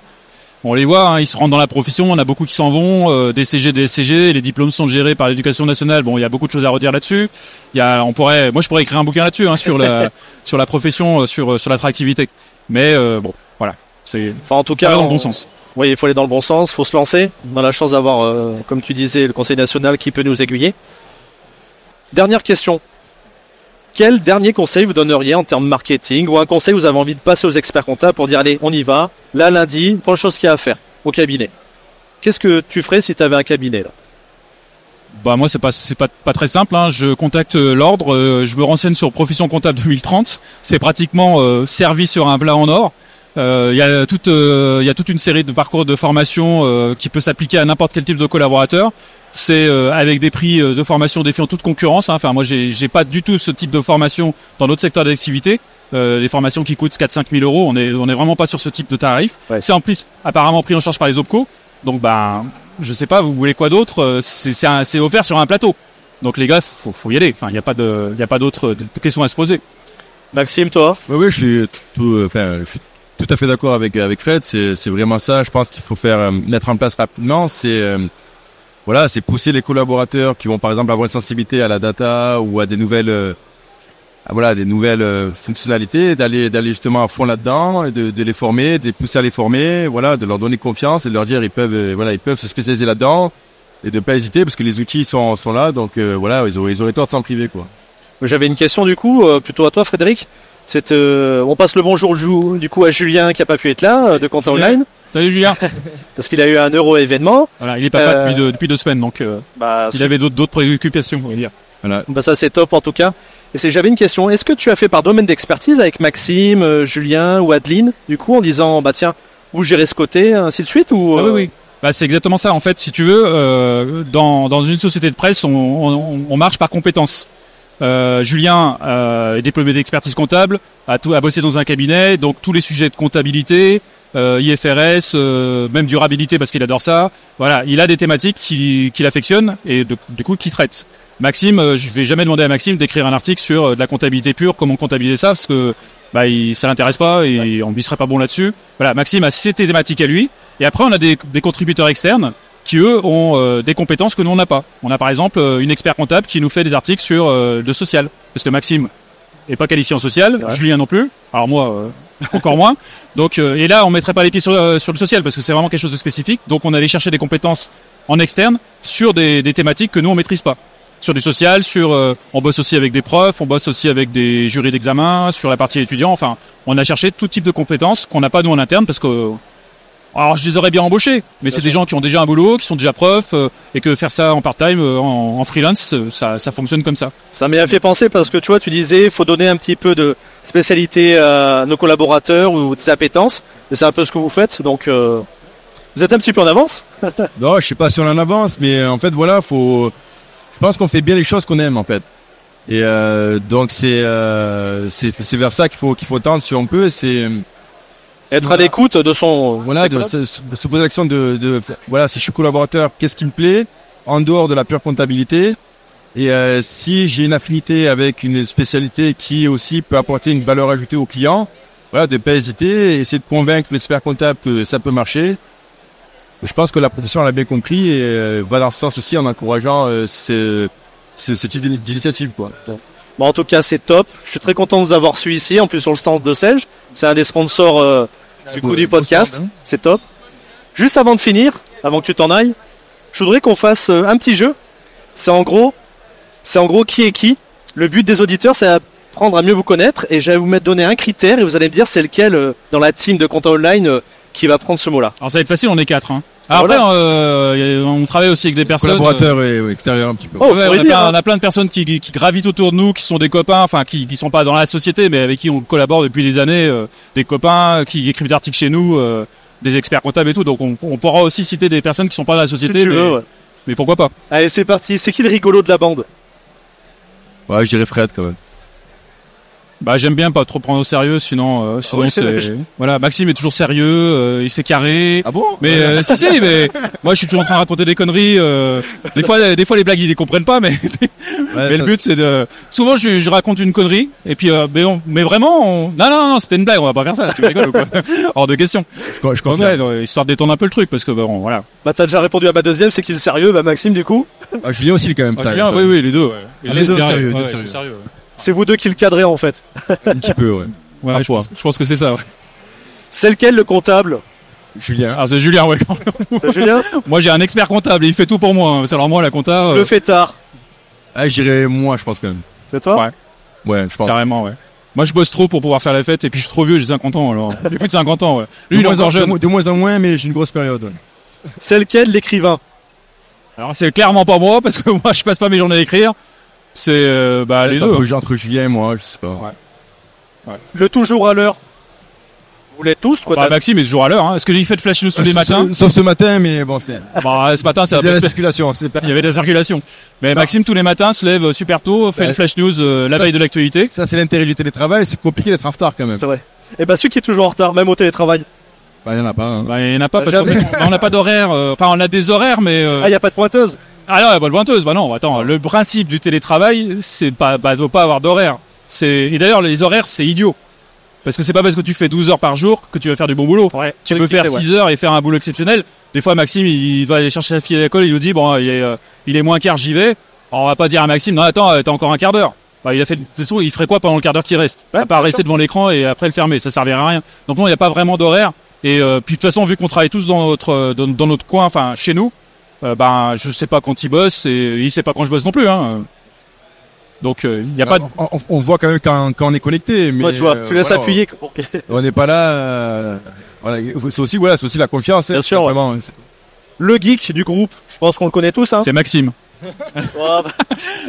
on les voit, hein, ils se rendent dans la profession, on a beaucoup qui s'en vont, euh, des CG, des SCG, les diplômes sont gérés par l'éducation nationale. Bon, il y a beaucoup de choses à redire là-dessus. Il y a, on pourrait, moi je pourrais écrire un bouquin là-dessus, hein, sur la sur la profession, euh, sur sur l'attractivité. Mais euh, bon, voilà, c'est Enfin, en tout cas, dans le on- bon sens. Oui, il faut aller dans le bon sens, faut se lancer. On a la chance d'avoir, euh, comme tu disais, le Conseil national qui peut nous aiguiller. Dernière question. Quel dernier conseil vous donneriez en termes marketing ou un conseil vous avez envie de passer aux experts comptables pour dire allez, on y va, là lundi, première chose qu'il y a à faire au cabinet Qu'est-ce que tu ferais si tu avais un cabinet là? Bah moi c'est pas c'est pas pas très simple. Hein. Je contacte euh, l'ordre, euh, je me renseigne sur Profession Comptable 2030. C'est pratiquement euh, servi sur un plat en or. Il y a toute une série de parcours de formation qui peut s'appliquer à n'importe quel type de collaborateur. C'est euh, avec des prix euh, de formation défiant toute concurrence. hein. Enfin moi j'ai j'ai pas du tout ce type de formation dans notre secteur d'activité. Euh, les formations qui coûtent 4-5 000 euros, on est on est vraiment pas sur ce type de tarif. Ouais. C'est en plus apparemment pris en charge par les OPCO. Donc ben je sais pas, vous voulez quoi d'autre C'est c'est un- c'est offert sur un plateau. Donc les gars, faut, faut y aller. Enfin, il n'y a pas de, il y a pas d'autres questions à se poser. Maxime, toi? Oui, oui, je suis tout, enfin, je suis tout à fait d'accord avec avec Fred. C'est c'est vraiment ça. Je pense qu'il faut faire mettre en place rapidement. C'est euh, voilà, c'est pousser les collaborateurs qui vont par exemple avoir une sensibilité à la data ou à des nouvelles euh, à, voilà des nouvelles euh, fonctionnalités, d'aller d'aller justement à fond là-dedans, et de, de les former, de les pousser à les former, voilà, de leur donner confiance et de leur dire ils peuvent euh, voilà ils peuvent se spécialiser là-dedans et de pas hésiter parce que les outils sont sont là. Donc euh, voilà, ils auraient ils auraient tort de s'en priver quoi. J'avais une question du coup, euh, plutôt à toi Frédéric. C'est, euh, on passe le bonjour jou- du coup à Julien qui a pas pu être là, euh, de Compte. Online, Salut Julien. parce qu'il a eu un euro événement. voilà, il est papa Euh, depuis, deux, depuis deux semaines, donc euh, Bah, il avait d'autres préoccupations, on va dire. Voilà. Bah ça c'est top en tout cas. Et j'avais une question. Est-ce que tu as fait par domaine d'expertise avec Maxime, euh, Julien ou Adeline du coup en disant bah tiens vous gérez ce côté ainsi de suite ou Ah euh, oui, oui. Bah, c'est exactement ça. En fait, si tu veux, dans, dans une société de presse, on, on, on marche par compétences. Euh, Julien euh, est diplômé d'expertise comptable, a, tout, a bossé dans un cabinet, donc tous les sujets de comptabilité, euh, IFRS, euh, même durabilité parce qu'il adore ça. Voilà, il a des thématiques qu'il qu'il affectionne et de- du coup qu'il traite. Maxime, euh, je vais jamais demander à Maxime d'écrire un article sur euh, de la comptabilité pure, comment comptabiliser ça, parce que bah, il, ça l'intéresse pas et on lui serait pas bon là-dessus. Voilà, Maxime a ses thématiques à lui. Et après, on a des, des contributeurs externes qui, eux, ont euh, des compétences que nous, on n'a pas. On a par exemple euh, une expert comptable qui nous fait des articles sur euh, le social. Parce que Maxime est pas qualifié en social, Ouais. Julien non plus. Alors moi, euh, encore moins. Donc, euh, et là, on mettrait pas les pieds sur, euh, sur le social parce que c'est vraiment quelque chose de spécifique. Donc, on allait chercher des compétences en externe sur des, des thématiques que nous, on maîtrise pas. Sur du social, sur, euh, on bosse aussi avec des profs, on bosse aussi avec des jurys d'examen, sur la partie étudiant. Enfin, on a cherché tout type de compétences qu'on n'a pas nous en interne parce que Alors je les aurais bien embauchés, mais c'est des gens qui ont déjà un boulot, qui sont déjà profs, euh, et que faire ça en part-time, euh, en, en freelance, euh, ça, ça fonctionne comme ça. Ça m'a fait penser parce que tu vois, tu disais, faut donner un petit peu de spécialité à nos collaborateurs ou des appétences. Et c'est un peu ce que vous faites. Donc, euh, vous êtes un petit peu en avance. Non, je sais pas si on en avance, mais en fait, voilà, faut. Je pense qu'on fait bien les choses qu'on aime, en fait. Et euh, donc euh, c'est vers ça qu'il faut qu'il faut tendre si on peut. C'est Être à l'écoute de son. voilà de, se, poser l'action de, de voilà si je suis collaborateur, qu'est-ce qui me plaît? En dehors de la pure comptabilité. Et euh, si j'ai une affinité avec une spécialité qui aussi peut apporter une valeur ajoutée au client, voilà, de pas hésiter, et essayer de convaincre l'expert comptable que ça peut marcher. Je pense que la profession l'a bien compris et euh, va dans ce sens aussi en encourageant euh, ce, ce, ce type d'initiative. Quoi. Bon, en tout cas, c'est top. Je suis très content de vous avoir su ici, en plus sur le stand de Selge. C'est un des sponsors euh, du coup du podcast. C'est top. Juste avant de finir, avant que tu t'en ailles, je voudrais qu'on fasse euh, un petit jeu. C'est en gros, c'est en gros qui est qui. Le but des auditeurs, c'est apprendre à mieux vous connaître et je vais vous mettre donner un critère et vous allez me dire c'est lequel euh, dans la team de compta online euh, qui va prendre ce mot-là. Alors ça va être facile, on est quatre. Hein. Alors Voilà. Après, euh, a- on travaille aussi avec des personnes. Collaborateur et ouais, extérieur un petit peu. Oh, Ouais, faut on, le a dire, plein, hein. on a plein de personnes qui, qui gravitent autour de nous, qui sont des copains, enfin qui, qui sont pas dans la société, mais avec qui on collabore depuis des années, euh, des copains qui écrivent des articles chez nous, euh, des experts comptables et tout. Donc on, on pourra aussi citer des personnes qui sont pas dans la Si société, tu mais, veux, ouais. mais pourquoi pas Allez, c'est parti. C'est qui le rigolo de la bande? Ouais, je dirais Fred quand même. Bah j'aime bien pas trop prendre au sérieux, sinon, euh, sinon Ouais, c'est voilà. Maxime est toujours sérieux, euh, il s'est carré. Ah bon? Mais euh, si si, mais moi je suis toujours en train de raconter des conneries. euh, des fois, des fois les blagues ils les comprennent pas, mais mais le but c'est de. Souvent je, je raconte une connerie et puis euh, mais, on- mais vraiment on... non non non c'était une blague on va pas faire ça tu rigoles ou quoi? Hors de question. je, je. Ouais, non, histoire de détendre un peu le truc parce que bon voilà. Bah, t'as déjà répondu à ma deuxième, c'est qui le sérieux Bah, Maxime, du coup? Ah, Julien aussi quand même. Ah, ça, Julien, ça- oui oui les deux. Ouais. Ah, les deux sérieux, deux sérieux. C'est vous deux qui le cadrez, en fait. Un petit peu, ouais. Ouais, je, pense, je pense que c'est ça. Ouais. C'est lequel le comptable Julien. Alors c'est Julien ouais. C'est Julien moi j'ai un expert comptable et il fait tout pour moi. hein. C'est alors moi la compta. euh, Le fêtard. Ah, je dirais moi, je pense quand même. C'est toi Ouais. Ouais, je pense. Carrément, ouais. Moi, je bosse trop pour pouvoir faire la fête, et puis je suis trop vieux, j'ai 50 ans, alors. J'ai plus de 50 ans, ouais. Lui, de, il est moins en, encore de jeune. de moins en moins, mais j'ai une grosse période. ouais. C'est lequel l'écrivain Alors, c'est clairement pas moi, parce que moi, je passe pas mes journées à écrire. C'est, euh, bah, les deux. entre, entre Julien et moi, je sais pas. Ouais. Le toujours à l'heure Vous l'êtes tous quoi Bah, Maxime est toujours à l'heure, hein. Est-ce que lui, il fait de flash news tous les Sauf- matins? Sauf, sauf ce matin, mais bon, c'est. Bah, ce matin, c'est Il y a peu la circulation. Pas... Il y avait de la circulation. Mais Non. Maxime, tous les matins, se lève euh, super tôt, fait Ouais. une flash news, euh, la veille de l'actualité. Ça, c'est l'intérêt du télétravail. C'est compliqué d'être en retard quand même. C'est vrai. Et bah, celui qui est toujours en retard, même au télétravail. Bah, il y en a pas. hein. Bah, il y en a pas, Bah, parce qu'en jamais. fait, on n'a pas d'horaire, euh, enfin, on a des horaires, mais, euh, Ah, y a pas de pointeuse Ah non, la bonne pointeuse, bah non, attends, le principe du télétravail, c'est pas, bah, de pas avoir d'horaire. C'est, et d'ailleurs, les horaires, c'est idiot. Parce que c'est pas parce que tu fais 12 heures par jour que tu vas faire du bon boulot. Ouais. Tu peux faire 6 heures et faire un boulot exceptionnel. Des fois, Maxime, il va aller chercher sa fille à l'école, il nous dit, bon, il est, euh, il est moins quart, j'y vais. Alors, on va pas dire à Maxime, non, attends, euh, t'as encore un quart d'heure. Bah, il a fait, c'est sûr, il ferait quoi pendant le quart d'heure qui reste? Ouais, à part rester devant l'écran et après le fermer. Ça servirait à rien. Donc, non, il n'y a pas vraiment d'horaire. Et, euh, puis, de toute façon, vu qu'on travaille tous dans notre, euh, dans, dans notre coin, enfin, chez nous, euh, ben, je sais pas quand il bosse et il sait pas quand je bosse non plus, hein. Donc, il n'y a pas de, on, on- on voit quand même quand, quand on est connecté. Mais Ouais, tu vois, euh, tu laisses voilà, appuyer. On n'est pas là. euh, voilà, c'est aussi, voilà, c'est aussi la confiance. hein, Bien sûr, ouais. Le geek du groupe, je pense qu'on le connaît tous. Hein. c'est Maxime.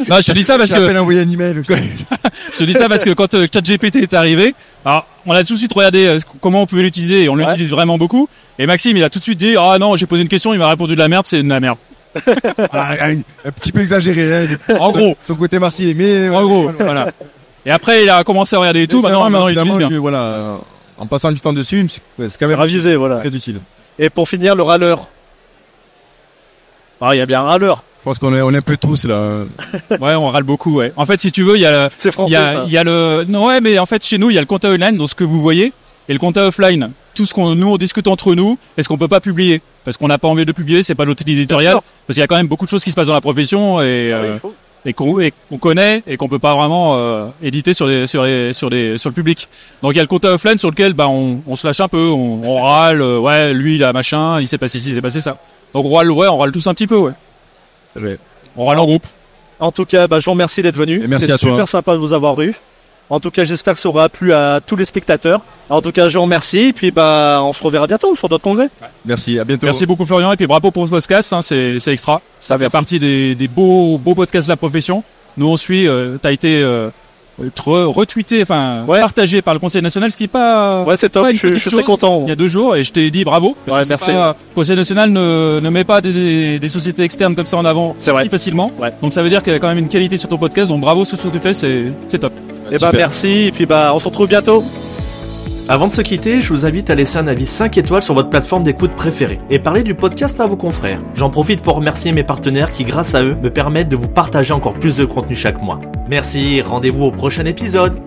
Non, je te dis ça parce que, un email. je te dis ça parce que quand euh, ChatGPT est arrivé, alors, on a tout de suite regardé euh, comment on pouvait l'utiliser et on Ouais. l'utilise vraiment beaucoup. Et Maxime, il a tout de suite dit, ah non, j'ai posé une question, il m'a répondu de la merde, c'est de la merde. Ah, un, un petit peu exagéré. Hein, En gros. Son côté marseillais, mais En gros, voilà. Et après, il a commencé à regarder et tout, maintenant, maintenant, il utilise bien. je- voilà, euh, en passant du temps dessus, c'est ouais, c'est quand même ravisé, voilà. très utile. Et pour finir, le râleur. Ah, il y a bien un râleur. Je pense qu'on est, on est un peu tous là. Ouais, on râle beaucoup, ouais. En fait, si tu veux, il y a, C'est il y a, ça. il y a le, non, ouais, mais en fait, chez nous, il y a le compta online, dans ce que vous voyez, et le compta offline. Tout ce qu'on, nous, on discute entre nous, est-ce qu'on peut pas publier? Parce qu'on n'a pas envie de publier, c'est pas notre éditorial. sûr. Parce qu'il y a quand même beaucoup de choses qui se passent dans la profession et, Ah oui, euh, et qu'on et qu'on connaît et qu'on peut pas vraiment euh, éditer sur les sur les sur les sur le public. Donc il y a le compta offline sur lequel bah on, on se lâche un peu, on, on râle, euh, ouais lui il a machin, il s'est passé ci, il s'est passé ça. Donc on râle ouais, on râle tous un petit peu ouais. On râle en groupe. En tout cas, bah, je vous remercie d'être venu. C'est à toi. super sympa de vous avoir eu. En tout cas, j'espère que ça aura plu à tous les spectateurs. En tout cas, je vous remercie. Et puis, bah, on se reverra bientôt sur d'autres congrès. Merci, à bientôt. Merci beaucoup Florian et puis bravo pour ce podcast, hein, c'est c'est extra. Ça fait partie des, des beaux beaux podcasts de la profession. Nous on suit, euh, t'as été euh, retweeté, enfin Ouais. partagé par le Conseil national, ce qui est pas Ouais, c'est top. pas une Je, suis très content. il y a deux jours et je t'ai dit bravo. Parce Ouais, que merci. pas- le Conseil national ne, ne met pas des, des sociétés externes comme ça en avant vrai. si facilement. Ouais. Donc ça veut dire qu'il y a quand même une qualité sur ton podcast. Donc bravo sur ce que tu fais, c'est c'est top. Et bah, merci. Et puis, bah, on se retrouve bientôt. Avant de se quitter, je vous invite à laisser un avis 5 étoiles sur votre plateforme d'écoute préférée et parler du podcast à vos confrères. J'en profite pour remercier mes partenaires qui, grâce à eux, me permettent de vous partager encore plus de contenu chaque mois. Merci, rendez-vous au prochain épisode.